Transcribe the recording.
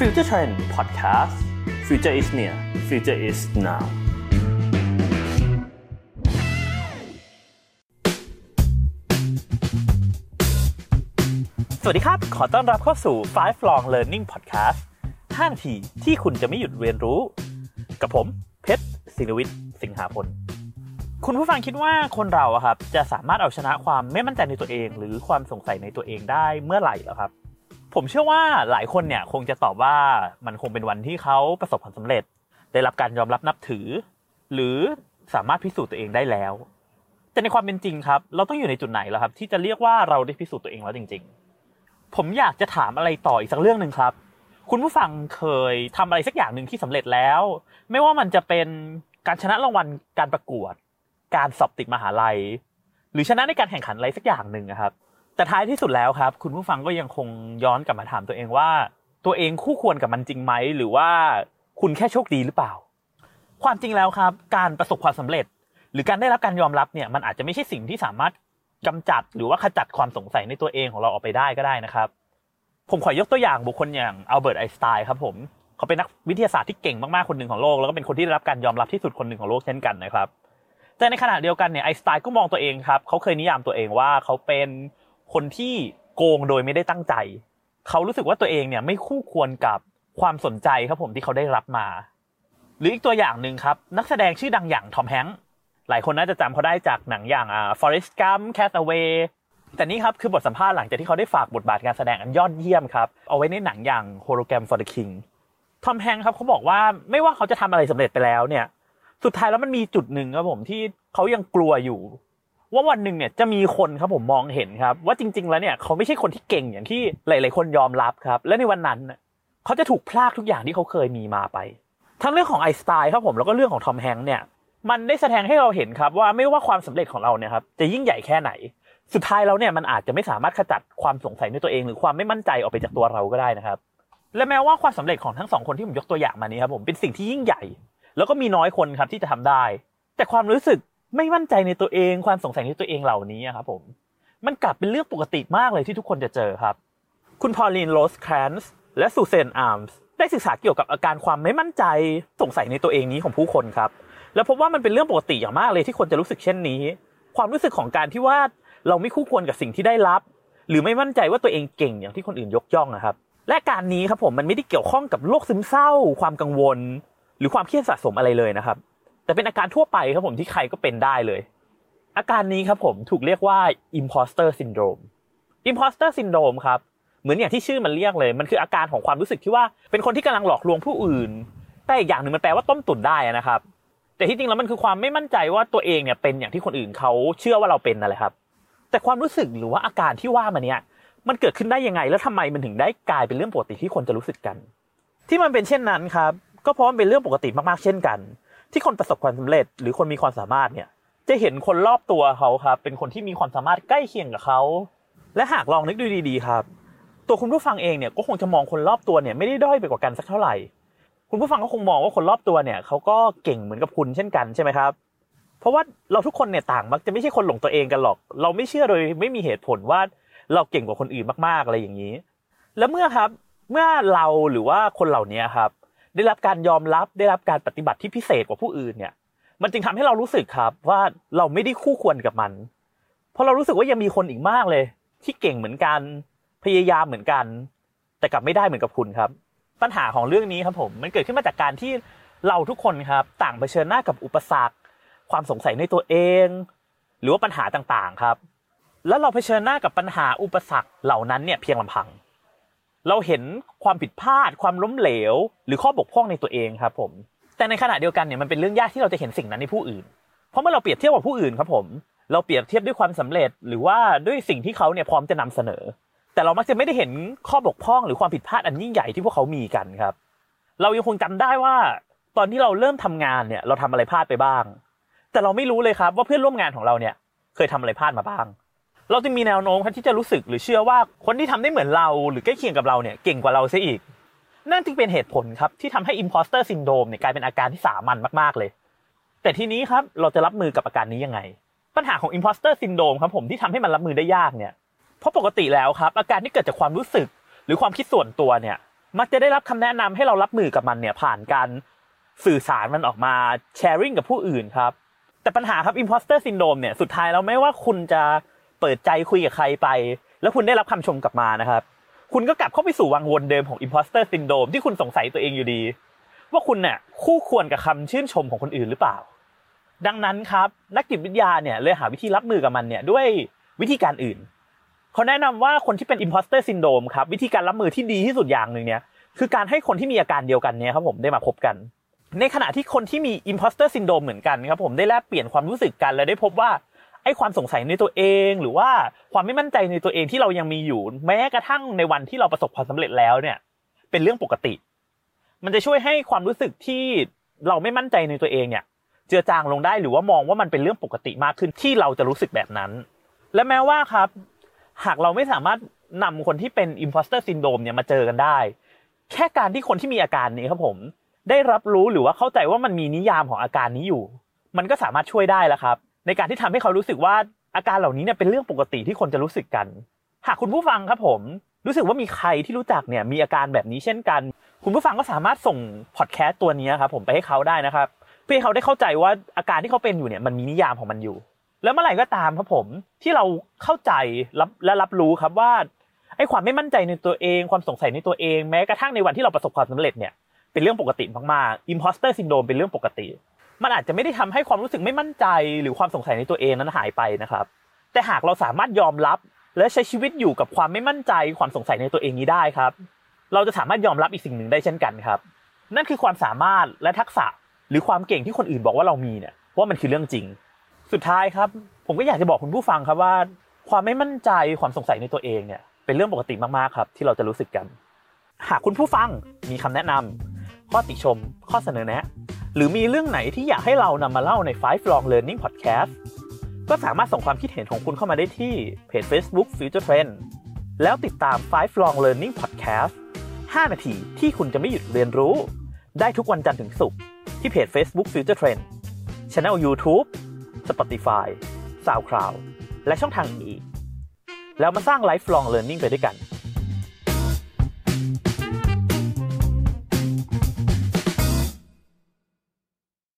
Future Trend Podcast Future is near Future is now สวัสดีครับ ขอต้อนรับเข้าสู่ Five Long Learning Podcast 5นาทีที่คุณจะไม่หยุดเรียนรู้ กับผมเพชรศิลวิทย์สิงหาพลคุณผู้ฟังคิดว่าคนเราอะครับจะสามารถเอาชนะความไม่มั่นใจในตัวเอง หรือความสงสัยในตัวเองได้เมื่อไหร่แล้วครับ ผมเชื่อว่าหลายคนเนี่ยคงจะตอบว่ามันคงเป็นวันที่เขาประสบความสำเร็จ ได้รับการยอมรับนับถือ หรือสามารถพิสูจน์ตัวเองได้แล้ว แต่ในความเป็นจริงครับ เราต้องอยู่ในจุดไหนแล้วครับ ที่จะเรียกว่าเราได้พิสูจน์ตัวเองแล้วจริง ๆ ผมอยากจะถามอะไรต่ออีกสักเรื่องหนึ่งครับ คุณผู้ฟังเคยทำอะไรสักอย่างหนึ่งที่สำเร็จแล้ว ไม่ว่ามันจะเป็นการชนะรางวัลการประกวด การสอบติดมหาลัย หรือชนะในการแข่งขันอะไรสักอย่างหนึ่งนะครับ แต่ท้ายที่สุดแล้วครับ คุณผู้ฟังก็ยังคงย้อนกลับมาถามตัวเองว่า ตัวเองคู่ควรกับมันจริงไหมหรือว่าคุณแค่โชคดีหรือเปล่า ความจริงแล้วครับ การประสบความสำเร็จ หรือการได้รับการยอมรับเนี่ยมันอาจจะไม่ใช่สิ่งที่สามารถกำจัดหรือว่าขจัดความสงสัยในตัวเองของเราออกไปได้ก็ได้นะครับ ผมขอยกตัวอย่างบุคคลอย่างอัลเบิร์ตไอน์สไตน์ครับผมเขาเป็นนักวิทยาศาสตร์ที่เก่งมากๆคนหนึ่งของโลกแล้วก็เป็นคนที่ได้รับการยอมรับที่สุดคนหนึ่งของโลกเช่นกันนะครับ แต่ในขณะเดียวกันเนี่ยไอน์สไตน์ก็มองตัวเองครับเขาเคยนิยามตัวเองว่าเขาเป็น คนที่โกงโดยไม่ได้ตั้งใจ เขารู้สึกว่าตัวเองเนี่ยไม่คู่ควรกับความสนใจครับผมที่เขาได้รับมา หรืออีกตัวอย่างหนึ่งครับ นักแสดงชื่อดังอย่างทอมแฮงค์หลายคนน่าจะจำเขาได้จากหนังอย่างอ่า Forrest Gump Castaway แต่นี่ครับคือบทสัมภาษณ์หลังจากที่เขาได้ฝากบทบาทการแสดงอันยอดเยี่ยมครับ เอาไว้ในหนังอย่าง Hologram for the King ทอมแฮงค์ครับเขาบอกว่าไม่ว่าเขาจะทำอะไรสำเร็จไปแล้วเนี่ย สุดท้ายแล้วมันมีจุดหนึ่งครับผมที่เขายังกลัวอยู่ ว่าวันหนึ่งเนี่ยจะมีคนครับผมมองเห็นครับ ว่าจริง ๆ แล้วเนี่ยเขาไม่ใช่คนที่เก่งอย่างที่หลาย ๆ คนยอมรับครับ และในวันนั้นน่ะเขาจะถูกพลากทุกอย่างที่เขาเคยมีมาไป ทั้งเรื่องของไอสไตน์ครับผมแล้วก็เรื่องของทอมแฮงค์เนี่ยมันได้แสดงให้เราเห็นครับว่าไม่ว่าความสำเร็จของเราเนี่ยครับจะยิ่งใหญ่แค่ไหน สุดท้ายแล้วเนี่ยมันอาจจะไม่สามารถขจัดความสงสัยในตัวเองหรือความไม่มั่นใจออกไปจากตัวเราก็ได้นะครับ และแม้ว่าความสำเร็จของทั้งสองคนที่ผมยกตัวอย่างมานี้ครับผมเป็นสิ่งที่ยิ่งใหญ่ แล้วก็มีน้อยคนครับที่จะทำได้ แต่ความรู้สึก ไม่มั่นใจในตัวเองความสงสัยในตัวเองเหล่านี้ครับผมมันกลับเป็นเรื่องปกติมากเลยที่ทุกคนจะเจอครับ คุณพอลีนโรสแครนส์และซูเซนอาร์มส์ได้ศึกษาเกี่ยวกับอาการความไม่มั่นใจสงสัยในตัวเองนี้ของผู้คนครับ แล้วพบว่ามันเป็นเรื่องปกติอย่างมากเลยที่คนจะรู้สึกเช่นนี้ ความรู้สึกของการที่ว่าเราไม่คู่ควรกับสิ่งที่ได้รับ หรือไม่มั่นใจว่าตัวเองเก่งอย่างที่คนอื่นยกย่องนะครับ และการนี้ครับผมมันไม่ได้เกี่ยวข้องกับโรคซึมเศร้า ความกังวล หรือความเครียดสะสมอะไรเลยนะครับ แต่เป็นอาการทั่วไปครับผมที่ใครก็เป็นได้เลย อาการนี้ครับผมถูกเรียกว่า imposter syndrome imposter syndrome ครับ เหมือนอย่างที่ชื่อมันเรียกเลย มันคืออาการของความรู้สึกที่ว่าเป็นคนที่กำลังหลอกลวงผู้อื่น แต่อีกอย่างหนึ่งมันแปลว่าต้มตุ๋นได้นะครับ แต่ที่จริงแล้วมันคือความไม่มั่นใจว่าตัวเองเนี่ยเป็นอย่างที่คนอื่นเขาเชื่อว่าเราเป็นนั่นแหละครับ แต่ความรู้สึกหรือว่าอาการที่ว่ามาเนี่ยมันเกิดขึ้นได้ยังไง แล้วทำไมมันถึงได้กลายเป็นเรื่องปกติที่คนจะรู้สึกกัน ที่มันเป็นเช่นนั้นครับ ก็เพราะมันเป็นเรื่องปกติมากๆเช่นกัน ที่คนประสบความสำเร็จ หรือคนมีความสามารถเนี่ย จะเห็นคนรอบตัวเขาครับ เป็นคนที่มีความสามารถใกล้เคียงกับเขา และหากลองนึกดูดีๆ ครับ ตัวคุณผู้ฟังเองเนี่ยก็คงจะมองคนรอบตัวเนี่ยไม่ได้ด้อยไปกว่ากันสักเท่าไหร่ คุณผู้ฟังก็คงมองว่าคนรอบตัวเนี่ยเขาก็เก่งเหมือนกับคุณเช่นกันใช่ไหมครับเพราะว่าเราทุกคนเนี่ยต่างมักจะไม่ใช่คนหลงตัวเองกันหรอก เราไม่เชื่อโดยไม่มีเหตุผลว่าเราเก่งกว่าคนอื่นมากๆอะไรอย่างนี้ แล้วเมื่อครับ เมื่อเราหรือว่าคนเหล่านี้ครับ ได้รับการยอมรับได้รับการปฏิบัติที่พิเศษกว่าผู้อื่นเนี่ย มันจึงทำให้เรารู้สึกครับว่าเราไม่ได้คู่ควรกับมัน เพราะเรารู้สึกว่ายังมีคนอีกมากเลย ที่เก่งเหมือนกันพยายามเหมือนกัน แต่กลับไม่ได้เหมือนกับคุณครับ ปัญหาของเรื่องนี้ครับผมมันเกิดขึ้นมาจากการที่เราทุกคนครับ ต่างเผชิญหน้ากับอุปสรรค ความสงสัยในตัวเอง หรือว่าปัญหาต่างๆครับ แล้วเราเผชิญหน้ากับปัญหาอุปสรรคเหล่านั้นเนี่ยเพียงลำพัง เราเห็นความผิดพลาดความล้มเหลว หรือข้อบกพร่องในตัวเองครับผม แต่ในขณะเดียวกันเนี่ยมันเป็นเรื่องยากที่เราจะเห็นสิ่งนั้นในผู้อื่น เพราะเมื่อเราเปรียบเทียบกับผู้อื่นครับผม เราเปรียบเทียบด้วยความสำเร็จ หรือว่าด้วยสิ่งที่เขาเนี่ยพร้อมจะนำเสนอ แต่เรามักจะไม่ได้เห็นข้อบกพร่องหรือความผิดพลาดอันยิ่งใหญ่ที่พวกเขามีกันครับ เรายังคงจำได้ว่า ตอนที่เราเริ่มทำงานเนี่ยเราทำอะไรพลาดไปบ้าง แต่เราไม่รู้เลยครับว่าเพื่อนร่วมงานของเราเนี่ยเคยทำอะไรพลาดมาบ้าง เราจึงมีแนวโน้มครับที่จะรู้สึกหรือเชื่อว่าคนที่ทำได้เหมือนเราหรือใกล้เคียงกับเราเนี่ยเก่งกว่าเราเสียอีก นั่นจึงเป็นเหตุผลครับที่ทำให้ imposter syndrome เนี่ยกลายเป็นอาการที่สามัญมากๆเลย แต่ทีนี้ครับเราจะรับมือกับอาการนี้ยังไง ปัญหาของ imposter syndrome ครับผมที่ทำให้มันรับมือได้ยากเนี่ยเพราะปกติแล้วครับอาการที่เกิดจากความรู้สึก หรือความคิดส่วนตัวเนี่ยมักจะได้รับคำแนะนำให้เรารับมือกับมันเนี่ยผ่านการสื่อสารมันออกมาแชร์ริ่งกับผู้อื่นครับแต่ปัญหาครับ imposter syndrome เนี่ยสุดท้ายแล้วไม่ว่าคุณจะ เปิดใจคุยกับใครไป แล้วคุณได้รับคำชมกลับมานะครับ คุณก็กลับเข้าไปสู่วังวนเดิมของ imposter syndrome ที่คุณสงสัยตัวเองอยู่ดี ว่าคุณเนี่ยคู่ควรกับคำชื่นชมของคนอื่นหรือเปล่า ดังนั้นครับนักจิตวิทยาเนี่ยเลยหาวิธีรับมือกับมันเนี่ยด้วยวิธีการอื่นเขาแนะนำว่าคนที่เป็น imposter syndrome ครับวิธีการรับมือที่ดีที่สุดอย่างหนึ่งเนี่ยคือการให้คนที่มีอาการเดียวกันเนี่ยครับผมได้มาพบกัน ในขณะที่คนที่มี imposter syndrome เหมือนกันครับผมได้แลกเปลี่ยนความรู้สึกกันและได้พบว่า ไอ้ความสงสัยในตัวเอง หรือว่าความไม่มั่นใจในตัวเองที่เรายังมีอยู่ แม้กระทั่งในวันที่เราประสบความสำเร็จแล้วเนี่ย เป็นเรื่องปกติ มันจะช่วยให้ความรู้สึกที่เราไม่มั่นใจในตัวเองเนี่ย เจือจางลงได้หรือว่ามองว่ามันเป็นเรื่องปกติมากขึ้นที่เราจะรู้สึกแบบนั้น และแม้ว่าครับ หากเราไม่สามารถนำคนที่เป็น imposter syndrome เนี่ยมาเจอกันได้ แค่การที่คนที่มีอาการนี้ครับผม ได้รับรู้หรือว่าเข้าใจว่ามันมีนิยามของอาการนี้อยู่ มันก็สามารถช่วยได้แล้วครับ ในการที่ทำให้เขารู้สึกว่าอาการเหล่านี้เนี่ยเป็นเรื่องปกติที่คนจะรู้สึกกัน หากคุณผู้ฟังครับผมรู้สึกว่ามีใครที่รู้จักเนี่ยมีอาการแบบนี้เช่นกัน คุณผู้ฟังก็สามารถส่งพอดแคสต์ตัวนี้ครับผมไปให้เขาได้นะครับ เพื่อให้เขาได้เข้าใจว่าอาการที่เขาเป็นอยู่เนี่ยมันมีนิยามของมันอยู่ แล้วเมื่อไหร่ก็ตามครับผมที่เราเข้าใจรับและรับรู้ครับว่าไอ้ความไม่มั่นใจในตัวเองความสงสัยในตัวเองแม้กระทั่งในวันที่เราประสบความสำเร็จเนี่ยเป็นเรื่องปกติมากๆ imposter syndrome เป็นเรื่องปกติ มันอาจจะไม่ได้ทำให้ความรู้สึกไม่มั่นใจ หรือความสงสัยในตัวเองนั้นหายไปนะครับ แต่หากเราสามารถยอมรับ และใช้ชีวิตอยู่กับความไม่มั่นใจ ความสงสัยในตัวเองนี้ได้ครับ เราจะสามารถยอมรับอีกสิ่งหนึ่งได้เช่นกันครับ นั่นคือความสามารถและทักษะหรือความเก่งที่คนอื่นบอกว่าเรามีเนี่ยว่ามันคือเรื่องจริง สุดท้ายครับ ผมก็อยากจะบอกคุณผู้ฟังครับว่า ความไม่มั่นใจความสงสัยในตัวเองเนี่ยเป็นเรื่องปกติมากๆครับ ที่เราจะรู้สึกกัน หากคุณผู้ฟังมีคำแนะนำข้อติชม ข้อเสนอแนะ หรือมีเรื่องไหนที่อยากให้เรานำมาเล่าใน Five Long Learning Podcast ก็สามารถส่งความคิดเห็นของคุณเข้ามาได้ที่เพจ Facebook Future Trend แล้วติดตาม Five Long Learning Podcast 5 นาทีที่คุณจะไม่หยุดเรียนรู้ ได้ทุกวันจันทร์ถึงศุกร์ที่เพจ Facebook Future Trend Channel YouTube Spotify SoundCloud และช่องทางอื่นแล้วมาสร้าง Lifelong Learning ไปด้วยกัน